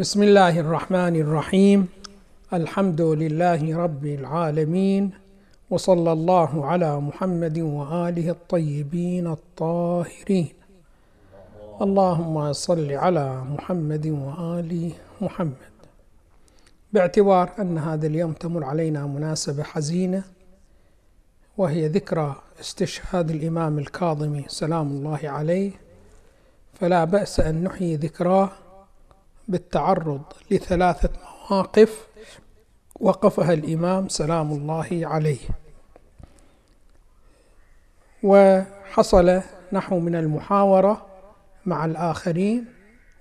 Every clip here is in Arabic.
بسم الله الرحمن الرحيم الحمد لله رب العالمين وصلى الله على محمد واله الطيبين الطاهرين اللهم صل على محمد وال محمد باعتبار أن هذا اليوم تمر علينا مناسبة حزينة وهي ذكرى استشهاد الإمام الكاظمي سلام الله عليه. فلا بأس أن نحيي ذكراه. بالتعرض لثلاثة مواقف وقفها الإمام سلام الله عليه. وحصل نحو من المحاورة مع الآخرين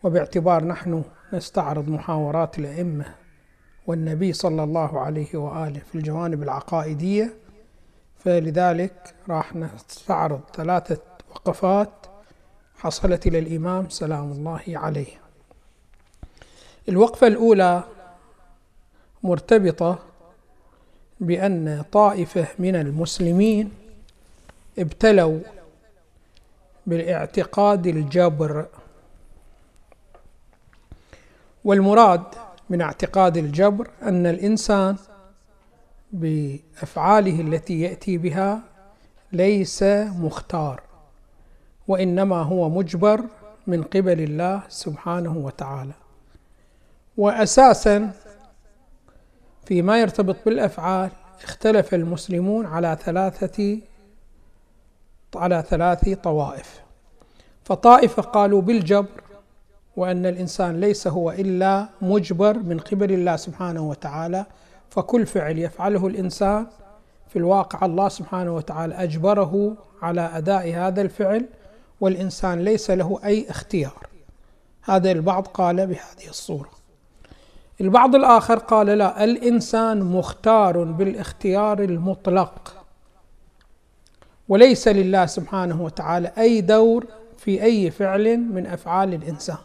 وباعتبار نحن نستعرض محاورات الأئمة والنبي صلى الله عليه وآله في الجوانب العقائدية فلذلك راح نستعرض ثلاثة وقفات حصلت إلى الإمام سلام الله عليه. الوقفة الأولى مرتبطة بأن طائفة من المسلمين ابتلوا بالاعتقاد الجبر. والمراد من اعتقاد الجبر أن الإنسان بأفعاله التي يأتي بها ليس مختار وإنما هو مجبر من قبل الله سبحانه وتعالى. وأساسا فيما يرتبط بالأفعال اختلف المسلمون على ثلاثة على ثلاث طوائف. فطائفة قالوا بالجبر وأن الإنسان ليس هو إلا مجبر من قبل الله سبحانه وتعالى فكل فعل يفعله الإنسان في الواقع الله سبحانه وتعالى أجبره على أداء هذا الفعل والإنسان ليس له أي اختيار. هذا البعض قال بهذه الصورة. البعض الآخر قال لا الإنسان مختار بالاختيار المطلق. وليس لله سبحانه وتعالى أي دور في أي فعل من أفعال الإنسان.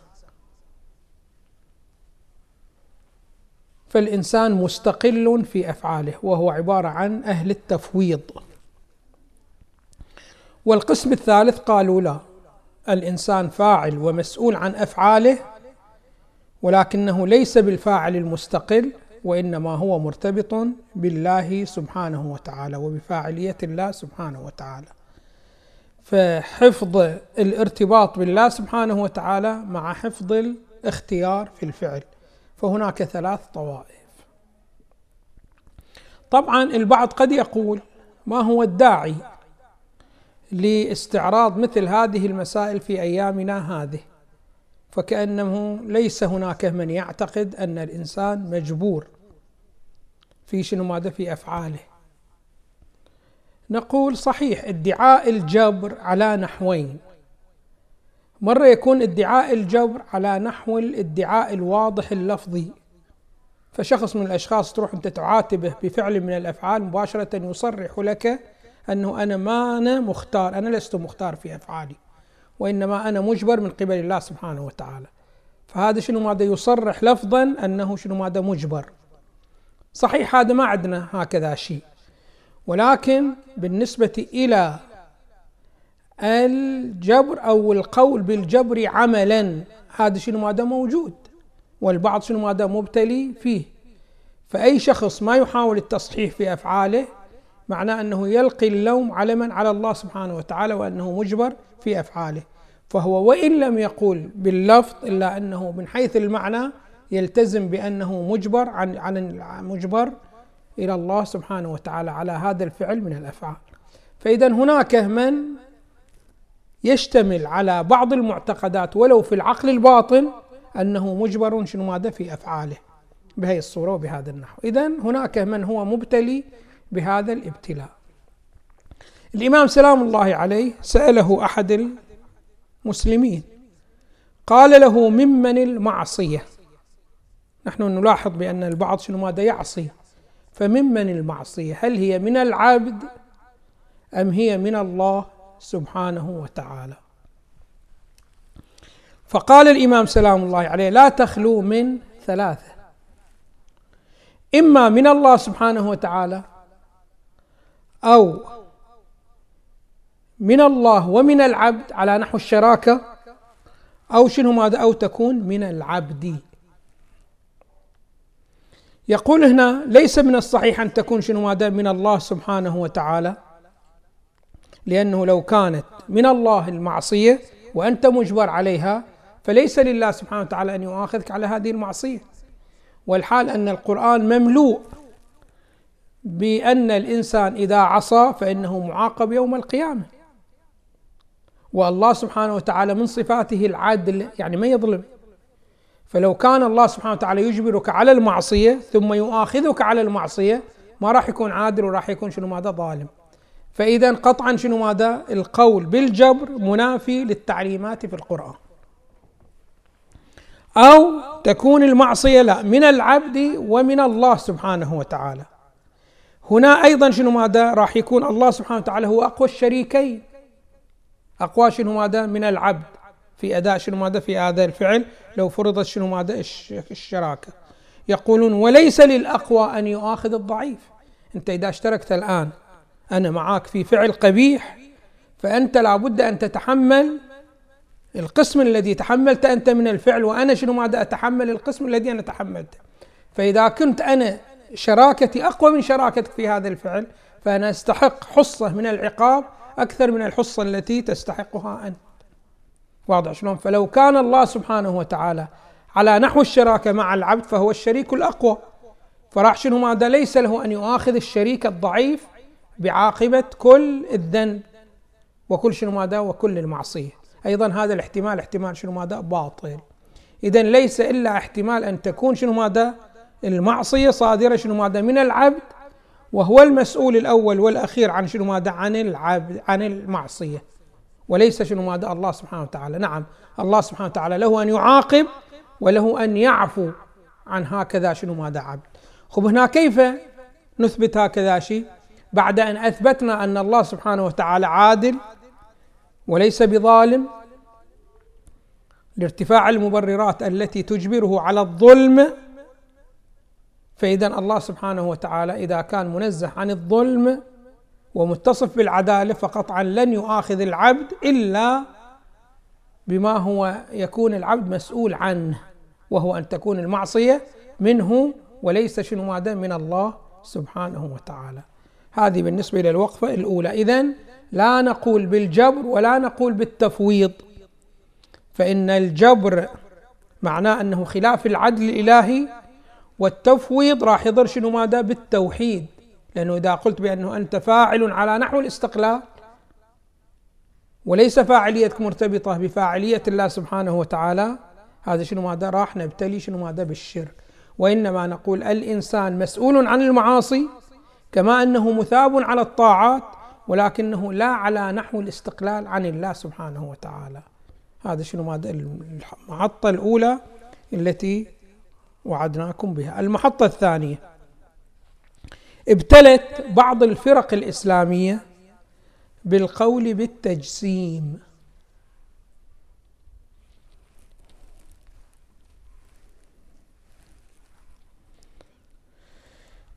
فالإنسان مستقل في أفعاله وهو عبارة عن أهل التفويض. والقسم الثالث قالوا لا الإنسان فاعل ومسؤول عن أفعاله ولكنه ليس بالفاعل المستقل وإنما هو مرتبط بالله سبحانه وتعالى وبفاعلية الله سبحانه وتعالى. فحفظ الارتباط بالله سبحانه وتعالى مع حفظ الاختيار في الفعل فهناك ثلاث طوائف. طبعا البعض قد يقول ما هو الداعي لاستعراض مثل هذه المسائل في أيامنا هذه؟ فكأنه ليس هناك من يعتقد أن الإنسان مجبور في شنو ماذا؟ في أفعاله. نقول صحيح ادعاء الجبر على نحوين. مرة يكون ادعاء الجبر على نحو الادعاء الواضح اللفظي. فشخص من الأشخاص تروح أنت تعاتبه بفعل من الأفعال مباشرة يصرح لك أنه أنا ما أنا مختار أنا لست مختار في أفعالي. وإنما أنا مجبر من قبل الله سبحانه وتعالى. فهذا شنو ماذا يصرح لفظا؟ أنه شنو ماذا مجبر. صحيح هذا ما عندنا هكذا شيء. ولكن بالنسبة إلى الجبر أو القول بالجبر عملا هذا شنو ماذا موجود؟ والبعض شنو ماذا مبتلي فيه؟ فأي شخص ما يحاول التصحيح في أفعاله معناه أنه يلقي اللوم على من؟ على الله سبحانه وتعالى وأنه مجبر في أفعاله. فهو وإن لم يقول باللفظ إلا أنه من حيث المعنى يلتزم بأنه مجبر عن عن مجبر إلى الله سبحانه وتعالى على هذا الفعل من الأفعال. فإذا هناك من يشتمل على بعض المعتقدات ولو في العقل الباطن أنه مجبر شنو ماذا؟ في أفعاله. بهذه الصورة وبهذا النحو. إذا هناك من هو مبتلي بهذا الابتلاء. الإمام سلام الله عليه سأله أحد المسلمين قال له ممن المعصية؟ نحن نلاحظ بأن البعض شنو ماذا يعصي؟ فممن المعصية؟ هل هي من العبد أم هي من الله سبحانه وتعالى؟ فقال الإمام سلام الله عليه لا تخلو من ثلاثة إما من الله سبحانه وتعالى أو من الله ومن العبد على نحو الشراكة أو شنو ماذا أو تكون من العبد. يقول هنا ليس من الصحيح أن تكون شنو ماذا من الله سبحانه وتعالى لأنه لو كانت من الله المعصية وأنت مجبر عليها فليس لله سبحانه وتعالى أن يؤاخذك على هذه المعصية. والحال أن القرآن مملوء بأن الإنسان إذا عصى فإنه معاقب يوم القيامة. والله سبحانه وتعالى من صفاته العدل يعني ما يظلم. فلو كان الله سبحانه وتعالى يجبرك على المعصية ثم يؤاخذك على المعصية ما راح يكون عادل وراح يكون شنو ماذا؟ ظالم. فإذا قطعا شنو ماذا؟ القول بالجبر منافي للتعليمات في القرآن. أو تكون المعصية لا من العبد ومن الله سبحانه وتعالى. هنا أيضا شنو ماذا راح يكون؟ الله سبحانه وتعالى هو أقوى الشريكين. أقوى شنو ماذا؟ من العبد. في أداء شنو ماذا؟ في هذا الفعل. لو فرضت شنو ماذا؟ الشراكة. يقولون وليس للأقوى أن يؤاخذ الضعيف. أنت إذا اشتركت الآن أنا معك في فعل قبيح فأنت لابد أن تتحمل القسم الذي تحملته أنت من الفعل وأنا شنو ماذا؟ أتحمل القسم الذي أنا تحملته. فإذا كنت أنا شراكتي أقوى من شراكتك في هذا الفعل فأنا أستحق حصة من العقاب أكثر من الحصة التي تستحقها أنت. واضح شلون؟ فلو كان الله سبحانه وتعالى على نحو الشراكة مع العبد فهو الشريك الأقوى. فراح شنو ماذا؟ ليس له أن يؤاخذ الشريك الضعيف بعاقبة كل الذنب وكل شنو ماذا؟ وكل المعصية. أيضا هذا الاحتمال احتمال شنو ماذا؟ باطل. اذا ليس إلا احتمال أن تكون شنو ماذا؟ المعصية صادرة شنو ماذا؟ من العبد وهو المسؤول الأول والأخير عن شنو ماذا؟ عن العبد عن المعصية. وليس شنو ماذا؟ الله سبحانه وتعالى. نعم الله سبحانه وتعالى له أن يعاقب وله أن يعفو عن هكذا شنو ماذا؟ عبد. خب هنا كيف نثبت هكذا شيء؟ بعد أن أثبتنا أن الله سبحانه وتعالى عادل وليس بظالم لارتفاع المبررات التي تجبره على الظلم فاذا الله سبحانه وتعالى إذا كان منزه عن الظلم ومتصف بالعدالة فقطعا لن يؤاخذ العبد إلا بما هو يكون العبد مسؤول عنه وهو أن تكون المعصية منه وليس شنو ماذا من الله سبحانه وتعالى. هذه بالنسبة إلى الوقفه الأولى. اذا لا نقول بالجبر ولا نقول بالتفويض. فإن الجبر معناه أنه خلاف العدل الإلهي والتفويض راح يضر شنو ماذا؟ بالتوحيد. لأنه إذا قلت بأنه أنت فاعل على نحو الاستقلال وليس فاعليتك مرتبطة بفاعلية الله سبحانه وتعالى هذا شنو ماذا؟ راح نبتلي شنو ماذا؟ بالشرك. وإنما نقول الإنسان مسؤول عن المعاصي كما أنه مثاب على الطاعات ولكنه لا على نحو الاستقلال عن الله سبحانه وتعالى. هذا شنو ماذا؟ المحطة الأولى التي وعدناكم بها. المحطة الثانية. ابتلت بعض الفرق الإسلامية بالقول بالتجسيم.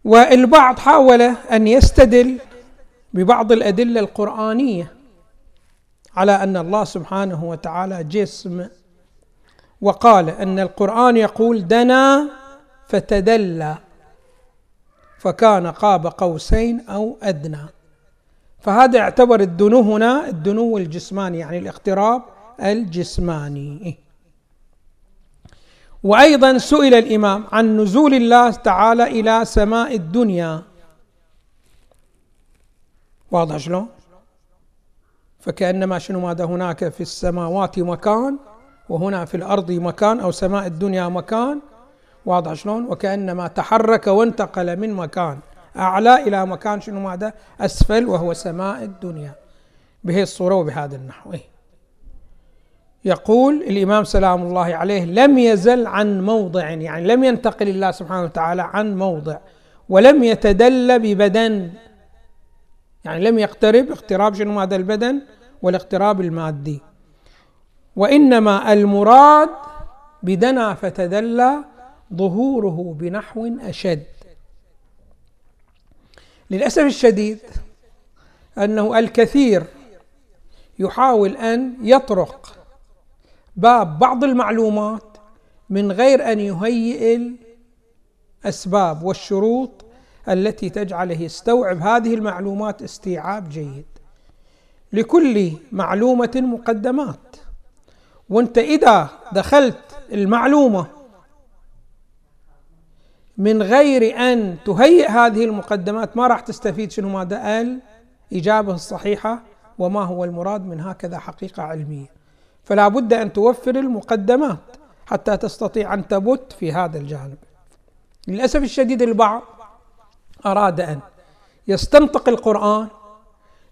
والبعض حاول أن يستدل ببعض الأدلة القرآنية على أن الله سبحانه وتعالى جسم وقال أن القرآن يقول دنا فتدلى فكان قاب قوسين أو أدنى. فهذا يعتبر الدنو هنا الدنو الجسماني يعني الاقتراب الجسماني. وأيضا سئل الإمام عن نزول الله تعالى إلى سماء الدنيا. واضح شلون؟ فكأنما شنو ماذا هناك في السماوات مكان وهنا في الأرض مكان أو سماء الدنيا مكان. واضح شلون؟ وكأنما تحرك وانتقل من مكان. أعلى إلى مكان شنو ماذا؟ أسفل وهو سماء الدنيا. بهي الصورة وبهذا النحو. إيه؟ يقول الإمام سلام الله عليه لم يزل عن موضع يعني لم ينتقل الله سبحانه وتعالى عن موضع ولم يتدل ببدن. يعني لم يقترب اقتراب شنو هذا البدن والاقتراب المادي. وإنما المراد بدنا فتدلى ظهوره بنحو أشد. للأسف الشديد أنه الكثير يحاول أن يطرق باب بعض المعلومات من غير أن يهيئ الأسباب والشروط التي تجعله يستوعب هذه المعلومات استيعاب جيد. لكل معلومة مقدمات. وانت اذا دخلت المعلومة من غير أن تهيئ هذه المقدمات ما راح تستفيد شنو؟ ماذا؟ الاجابه الصحيحة وما هو المراد من هكذا حقيقة علمية. فلا بد أن توفر المقدمات حتى تستطيع أن تبت في هذا الجانب. للأسف الشديد البعض أراد أن يستنطق القرآن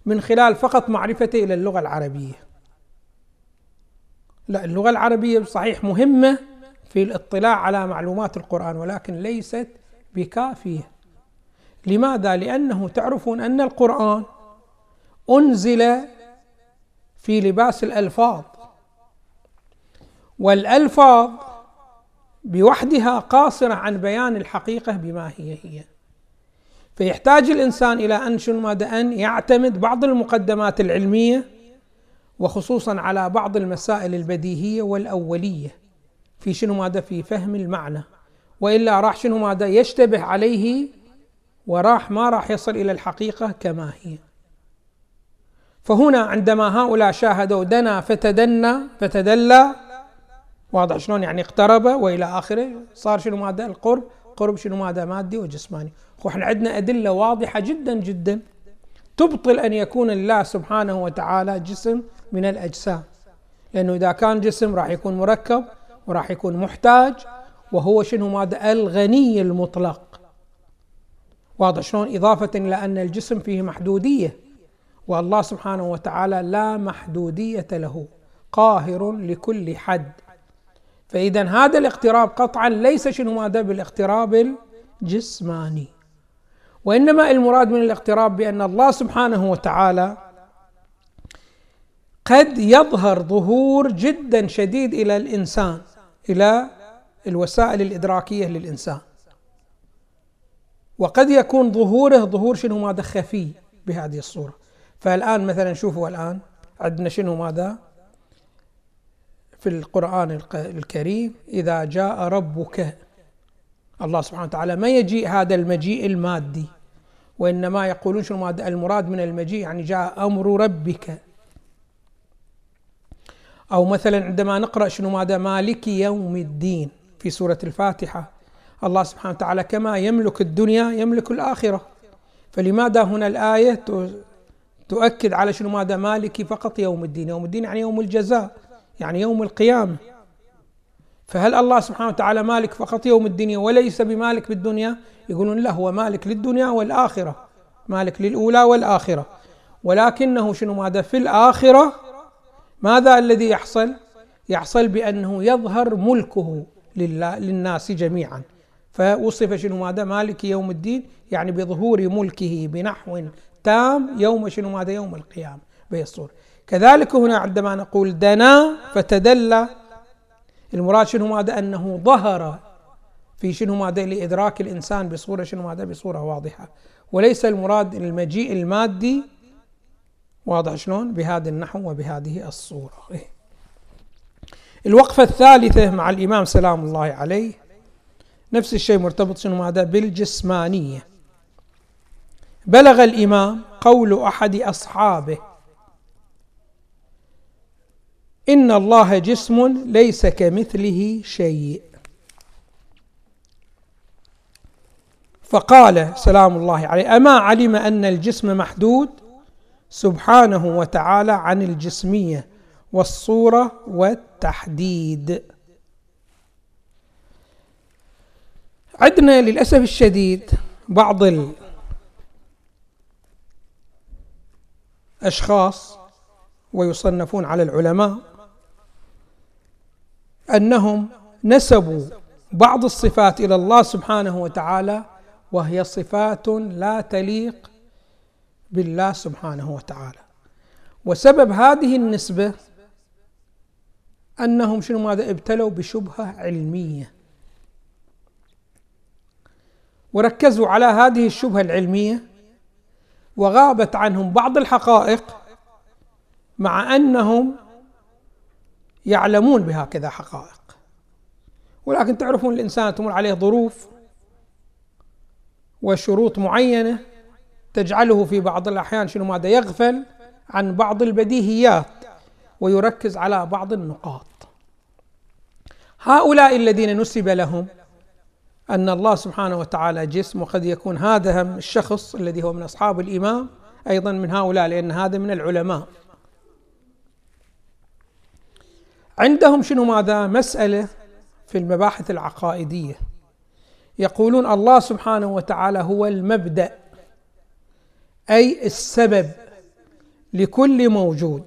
من خلال فقط معرفته إلى اللغة العربية. لا اللغة العربية صحيح مهمة في الاطلاع على معلومات القرآن ولكن ليست بكافية. لماذا؟ لأنه تعرفون أن القرآن أنزل في لباس الألفاظ والألفاظ بوحدها قاصرة عن بيان الحقيقة بما هي هي. فيحتاج الإنسان إلى أن شنو ماذا؟ أن يعتمد بعض المقدمات العلمية وخصوصا على بعض المسائل البديهية والأولية في شنو ماذا في فهم المعنى وإلا راح شنو ماذا يشتبه عليه وراح ما راح يصل إلى الحقيقة كما هي. فهنا عندما هؤلاء شاهدوا دنا فتدنى فتدلى واضح شلون يعني اقترب وإلى آخره صار شنو ماذا؟ القرب قرب شنو ماذا؟ مادي وجسماني. وإحنا عندنا أدلة واضحة جدا جدا تبطل أن يكون الله سبحانه وتعالى جسم من الأجسام. لأنه إذا كان جسم راح يكون مركب وراح يكون محتاج وهو شنو؟ ماذا؟ الغني المطلق. واضح شلون؟ إضافة إلى أن الجسم فيه محدودية والله سبحانه وتعالى لا محدودية له قاهر لكل حد. فاذا هذا الاقتراب قطعا ليس شنو؟ ماذا؟ بالاقتراب الجسماني. وإنما المراد من الاقتراب بأن الله سبحانه وتعالى قد يظهر ظهور جدا شديد إلى الإنسان إلى الوسائل الإدراكية للإنسان. وقد يكون ظهوره ظهور شنو ماذا خفي بهذه الصورة. فالآن مثلا شوفوا الآن عندنا شنو ماذا؟ في القرآن الكريم إذا جاء ربك الله سبحانه وتعالى ما يجيء هذا المجيء المادي وإنما يقولون شنو ماذا؟ المراد من المجيء يعني جاء أمر ربك. أو مثلا عندما نقرأ شنو ماذا مالك يوم الدين في سورة الفاتحة الله سبحانه وتعالى كما يملك الدنيا يملك الآخرة. فلماذا هنا الآية تؤكد على شنو ماذا مالك فقط يوم الدين؟ يوم الدين يعني يوم الجزاء يعني يوم القيامة. فهل الله سبحانه وتعالى مالك فقط يوم الدنيا وليس بمالك بالدنيا؟ يقولون لا هو مالك للدنيا والآخرة مالك للأولى والآخرة. ولكنه شنو ماذا في الآخرة ماذا الذي يحصل؟ يحصل بأنه يظهر ملكه للناس جميعا. فوصف شنو ماذا؟ مالك يوم الدين يعني بظهور ملكه بنحو تام يوم شنو ماذا؟ يوم القيامة بيصور كذلك هنا عندما نقول دنا فتدلى المراد شنو ماذا؟ أنه ظهر في شنو ماذا؟ لإدراك الإنسان بصورة شنو ماذا؟ بصورة واضحة. وليس المراد المجيء المادي واضح شلون؟ بهذا النحو وبهذه الصورة. إيه. الوقفة الثالثة مع الإمام سلام الله عليه. نفس الشيء مرتبط شنو؟ ماذا بالجسمانية. بلغ الإمام قول أحد أصحابه إن الله جسم ليس كمثله شيء. فقال سلام الله عليه أما علم أن الجسم محدود؟ سبحانه وتعالى عن الجسمية والصورة والتحديد. عندنا للأسف الشديد بعض الاشخاص ويصنفون على العلماء أنهم نسبوا بعض الصفات إلى الله سبحانه وتعالى وهي صفات لا تليق بالله سبحانه وتعالى. وسبب هذه النسبة أنهم شنو ماذا ابتلوا بشبهة علمية. وركزوا على هذه الشبهة العلمية وغابت عنهم بعض الحقائق مع أنهم يعلمون بهكذا حقائق. ولكن تعرفون الإنسان تمر عليه ظروف وشروط معينة تجعله في بعض الأحيان شنو ماذا يغفل عن بعض البديهيات ويركز على بعض النقاط. هؤلاء الذين نسب لهم أن الله سبحانه وتعالى جسم وقد يكون هذا هم الشخص الذي هو من أصحاب الإمام أيضا من هؤلاء لأن هذا من العلماء. عندهم شنو ماذا؟ مسألة في المباحث العقائدية. يقولون الله سبحانه وتعالى هو المبدأ. أي السبب لكل موجود.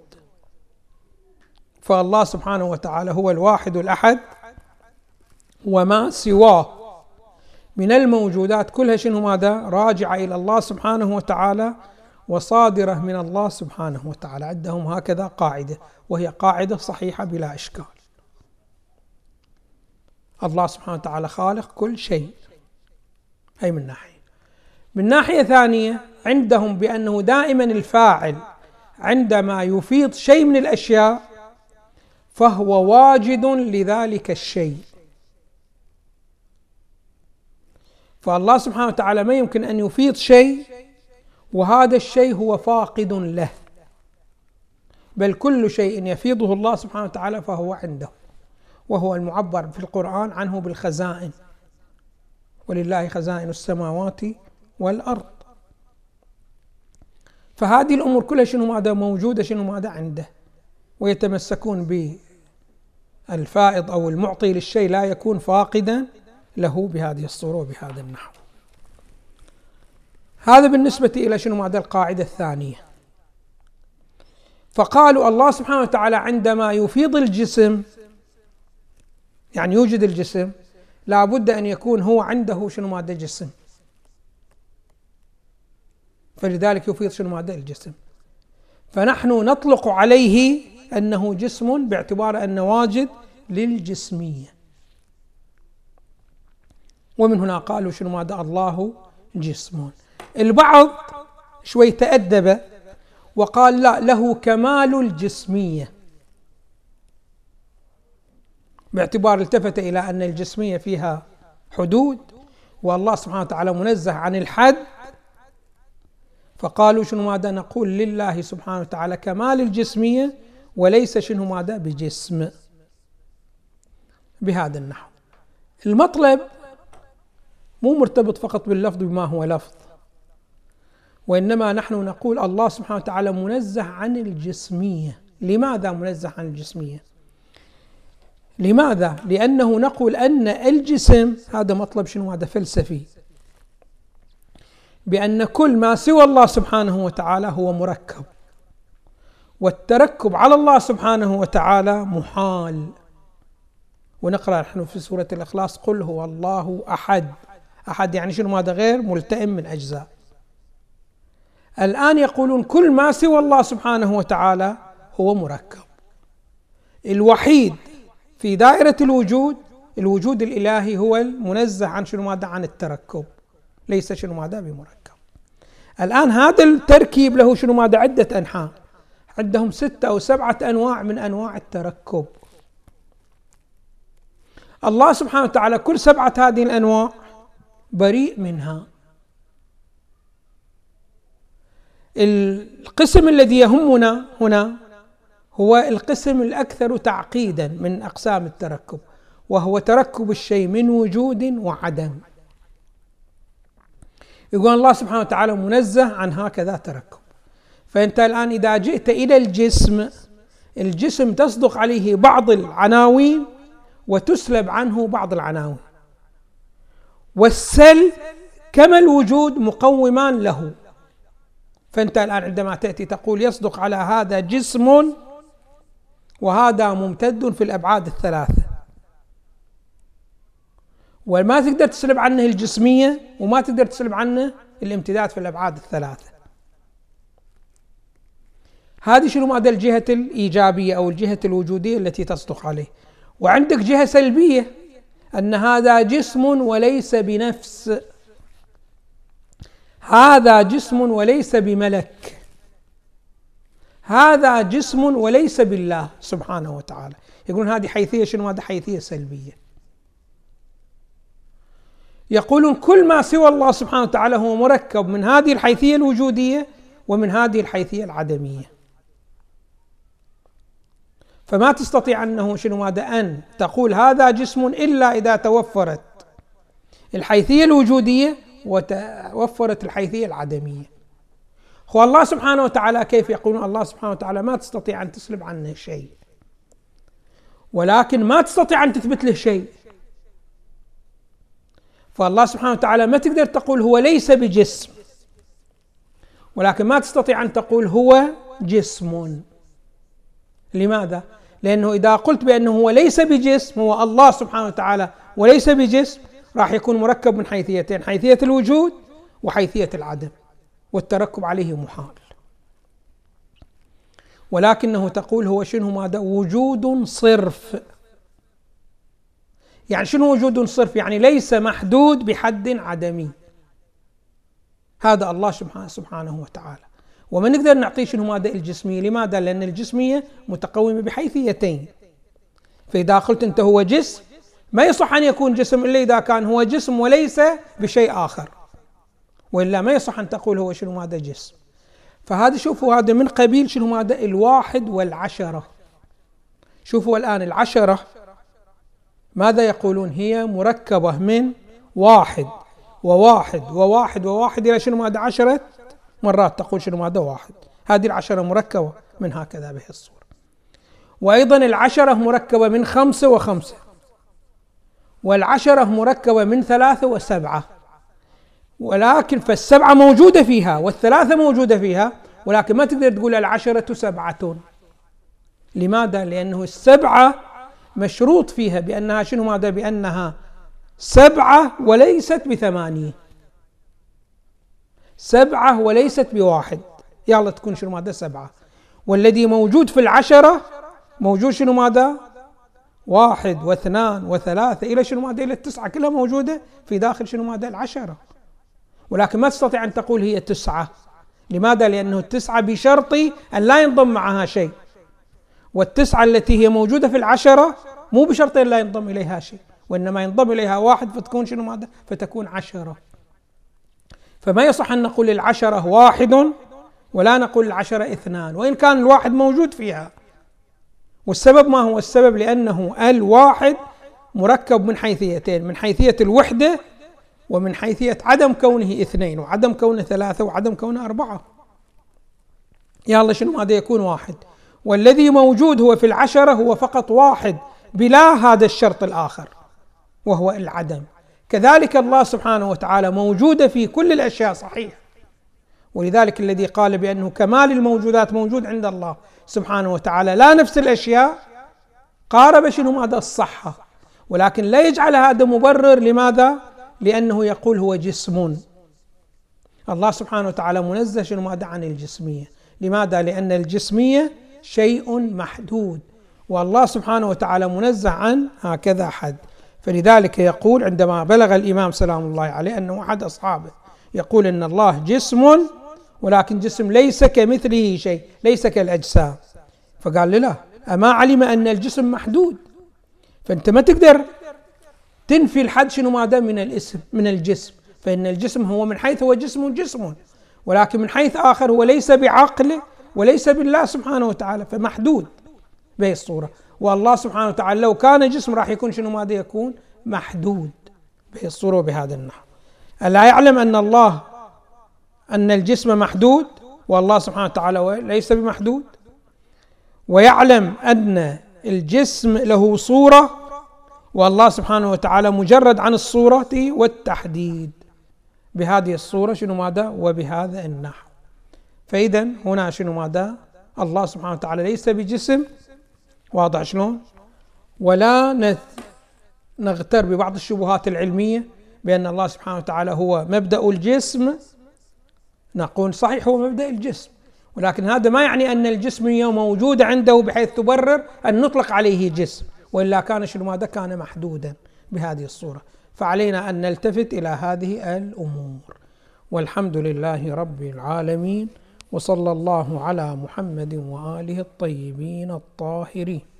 فالله سبحانه وتعالى هو الواحد الأحد وما سواه. من الموجودات كلها شنو ماذا؟ راجعة إلى الله سبحانه وتعالى وصادرة من الله سبحانه وتعالى. عندهم هكذا قاعدة وهي قاعدة صحيحة بلا إشكال. الله سبحانه وتعالى خالق كل شيء. أي من ناحية. من ناحية ثانية عندهم بأنه دائما الفاعل عندما يفيض شيء من الأشياء فهو واجد لذلك الشيء. فالله سبحانه وتعالى ما يمكن أن يفيض شيء وهذا الشيء هو فاقد له. بل كل شيء يفيضه الله سبحانه وتعالى فهو عنده وهو المعبر في القرآن عنه بالخزائن. ولله خزائن السماوات والأرض. فهذه الأمور كلها شنو ماذا موجودة شنو ماذا عنده؟ ويتمسكون بالفائض أو المعطي للشيء لا يكون فاقدا له بهذه الصورة وبهذا النحو. هذا بالنسبة إلى شنو ماذا القاعدة الثانية. فقالوا الله سبحانه وتعالى عندما يفيض الجسم يعني يوجد الجسم لا بد أن يكون هو عنده شنو مادة جسم. فلذلك يفيض شنو مادة؟ الجسم. فنحن نطلق عليه أنه جسم باعتبار أنه واجد للجسمية. ومن هنا قالوا شنو ماذا الله جسم. البعض شوي تأدب وقال لا له كمال الجسمية. باعتبار التفت إلى أن الجسمية فيها حدود والله سبحانه وتعالى منزه عن الحد فقالوا شنو ماذا نقول لله سبحانه وتعالى كمال الجسمية وليس شنو ماذا بجسم. بهذا النحو. المطلب مو مرتبط فقط باللفظ بما هو لفظ وإنما نحن نقول الله سبحانه وتعالى منزه عن الجسمية. لماذا منزه عن الجسمية؟ لماذا؟ لأنه نقول أن الجسم هذا مطلب شنو؟ هذا فلسفي. بأن كل ما سوى الله سبحانه وتعالى هو مركب. والتركب على الله سبحانه وتعالى محال. ونقرأ نحن في سورة الإخلاص قل هو الله أحد. أحد يعني شنو؟ ماذا غير؟ ملتئم من أجزاء. الآن يقولون كل ما سوى الله سبحانه وتعالى هو مركب. الوحيد في دائرة الوجود الوجود الإلهي هو المنزه عن شنو؟ ماذا؟ عن التركب. ليس شنو؟ ماذا؟ بمركب. الآن هذا التركيب له شنو؟ ماذا؟ عدة أنحاء. عندهم ستة أو سبعة أنواع من أنواع التركب. الله سبحانه وتعالى كل سبعة هذه الأنواع بريء منها. القسم الذي يهمنا هنا هو القسم الأكثر تعقيدا من أقسام التركب وهو تركب الشيء من وجود وعدم. يقول الله سبحانه وتعالى منزه عن هكذا تركب فأنت الآن إذا جئت إلى الجسم الجسم تصدق عليه بعض العناوين وتسلب عنه بعض العناوين. والسل كما الوجود مقومان له. فأنت الآن عندما تأتي تقول يصدق على هذا جسم وهذا ممتد في الأبعاد الثلاثة. وما تقدر تسلب عنه الجسمية وما تقدر تسلب عنه الامتداد في الأبعاد الثلاثة. هذه شنو ماذا الجهه الإيجابية أو الجهة الوجودية التي تصدق عليه. وعندك جهة سلبية أن هذا جسم وليس بنفس. هذا جسم وليس بملك. هذا جسم وليس بالله سبحانه وتعالى. يقولون هذه حيثية شنو؟ هذا حيثية سلبية. يقولون كل ما سوى الله سبحانه وتعالى هو مركب من هذه الحيثية الوجودية ومن هذه الحيثية العدمية. فما تستطيع أنه شنو ماذا أن تقول هذا جسم إلا إذا توفرت الحيثية الوجودية وتوفرت الحيثية العدمية. هو الله سبحانه وتعالى كيف يقولون الله سبحانه وتعالى ما تستطيع أن تسلب عنه شيء. ولكن ما تستطيع أن تثبت له شيء. فالله سبحانه وتعالى ما تقدر تقول هو ليس بجسم. ولكن ما تستطيع أن تقول هو جسم. لماذا؟ لأنه إذا قلت بأنه هو ليس بجسم هو الله سبحانه وتعالى وليس بجسم راح يكون مركب من حيثيتين حيثية الوجود وحيثية العدم والتركب عليه محال. ولكنه تقول هو شنو؟ ماذا وجود صرف. يعني شنو وجود صرف يعني ليس محدود بحد عدمي. هذا الله سبحانه وتعالى. وما نقدر نعطيه شنو؟ ماذا الجسمية؟ لماذا؟ لأن الجسمية متقومة بحيثيتين. فإذا قلت أنت هو جسم ما يصح أن يكون جسم إلا إذا كان هو جسم وليس بشيء آخر. وإلا ما يصح أن تقول هو شنو؟ ماذا جسم. فهذا شوفوا هذا من قبيل شنو؟ ماذا؟ الواحد والعشرة. شوفوا الآن العشرة. ماذا يقولون؟ هي مركبة من واحد وواحد وواحد وواحد إلى شنو ماذا عشرة مرات تقول شنو ماذا واحد. هذه العشرة مركبة من هكذا به الصورة. وأيضا العشرة مركبة من خمسة وخمسة. والعشرة مركبة من ثلاثة وسبعة. ولكن فالسبعة موجودة فيها والثلاثة موجودة فيها ولكن ما تقدر تقول العشرة سبعة. لماذا؟ لأنه السبعة مشروط فيها بأنها شنو ماذا؟ بأنها سبعة وليست بثمانية سبعة وليست بواحد يلا تكون شنو ماذا؟ سبعة والذي موجود في العشرة موجود شنو ماذا؟ واحد واثنان وثلاثة إلى شنو ماذا؟ إلى التسعة كلها موجودة في داخل شنو ماذا؟ العشرة ولكن ما تستطيع أن تقول هي تسعة لماذا؟ لأنه التسعة بشرط أن لا ينضم معها شيء والتسعة التي هي موجودة في العشرة مو بشرط لا ينضم إليها شيء وإنما ينضم إليها واحد فتكون شنو ماذا؟ فتكون عشرة. فما يصح أن نقول العشرة واحد ولا نقول العشرة اثنان وإن كان الواحد موجود فيها. والسبب ما هو؟ السبب لأنه الواحد مركب من حيثيتين من حيثية الوحدة ومن حيثية عدم كونه اثنين وعدم كونه ثلاثة وعدم كونه أربعة. يا الله شنو ماذا؟ يكون واحد. والذي موجود هو في العشرة هو فقط واحد بلا هذا الشرط الآخر وهو العدم. كذلك الله سبحانه وتعالى موجود في كل الأشياء صحيح. ولذلك الذي قال بأنه كمال الموجودات موجود عند الله سبحانه وتعالى. لا نفس الأشياء. قارب شنو؟ ماذا؟ الصحة. ولكن لا يجعل هذا مبرر. لماذا؟ لأنه يقول هو جسم. الله سبحانه وتعالى منزه شنو؟ ماذا؟ عن الجسمية. لماذا؟ لأن الجسمية شيء محدود. والله سبحانه وتعالى منزه عن هكذا حد فلذلك يقول عندما بلغ الإمام سلام الله عليه أنه أحد أصحابه يقول إن الله جسم ولكن جسم ليس كمثله شيء ليس كالأجسام. فقال له لا أما علم أن الجسم محدود. فأنت ما تقدر تنفي الحد شنو ماذا من الاسم من الجسم. فإن الجسم هو من حيث هو جسم جسم ولكن من حيث آخر هو ليس بعقله وليس بالله سبحانه وتعالى فمحدود بهي الصورة. والله سبحانه وتعالى لو كان جسم راح يكون شنو ماذا يكون؟ محدود بهي الصورة وبهذا النحو. ألا يعلم أن الله أن الجسم محدود؟ والله سبحانه وتعالى ليس بمحدود. ويعلم أن الجسم له صورة والله سبحانه وتعالى مجرد عن الصورة والتحديد بهذه الصورة شنو ماذا؟ وبهذا النحو. فإذا هنا شنو ماذا؟ الله سبحانه وتعالى ليس بجسم. واضح شلون؟ ولا نغتر ببعض الشبهات العلمية بأن الله سبحانه وتعالى هو مبدأ الجسم. نقول صحيح هو مبدأ الجسم ولكن هذا ما يعني أن الجسمية موجودة عنده بحيث تبرر أن نطلق عليه جسم وإلا كان شنو ماذا؟ كان محدودا بهذه الصورة. فعلينا أن نلتفت إلى هذه الأمور. والحمد لله رب العالمين. وصلى الله على محمد وآله الطيبين الطاهرين.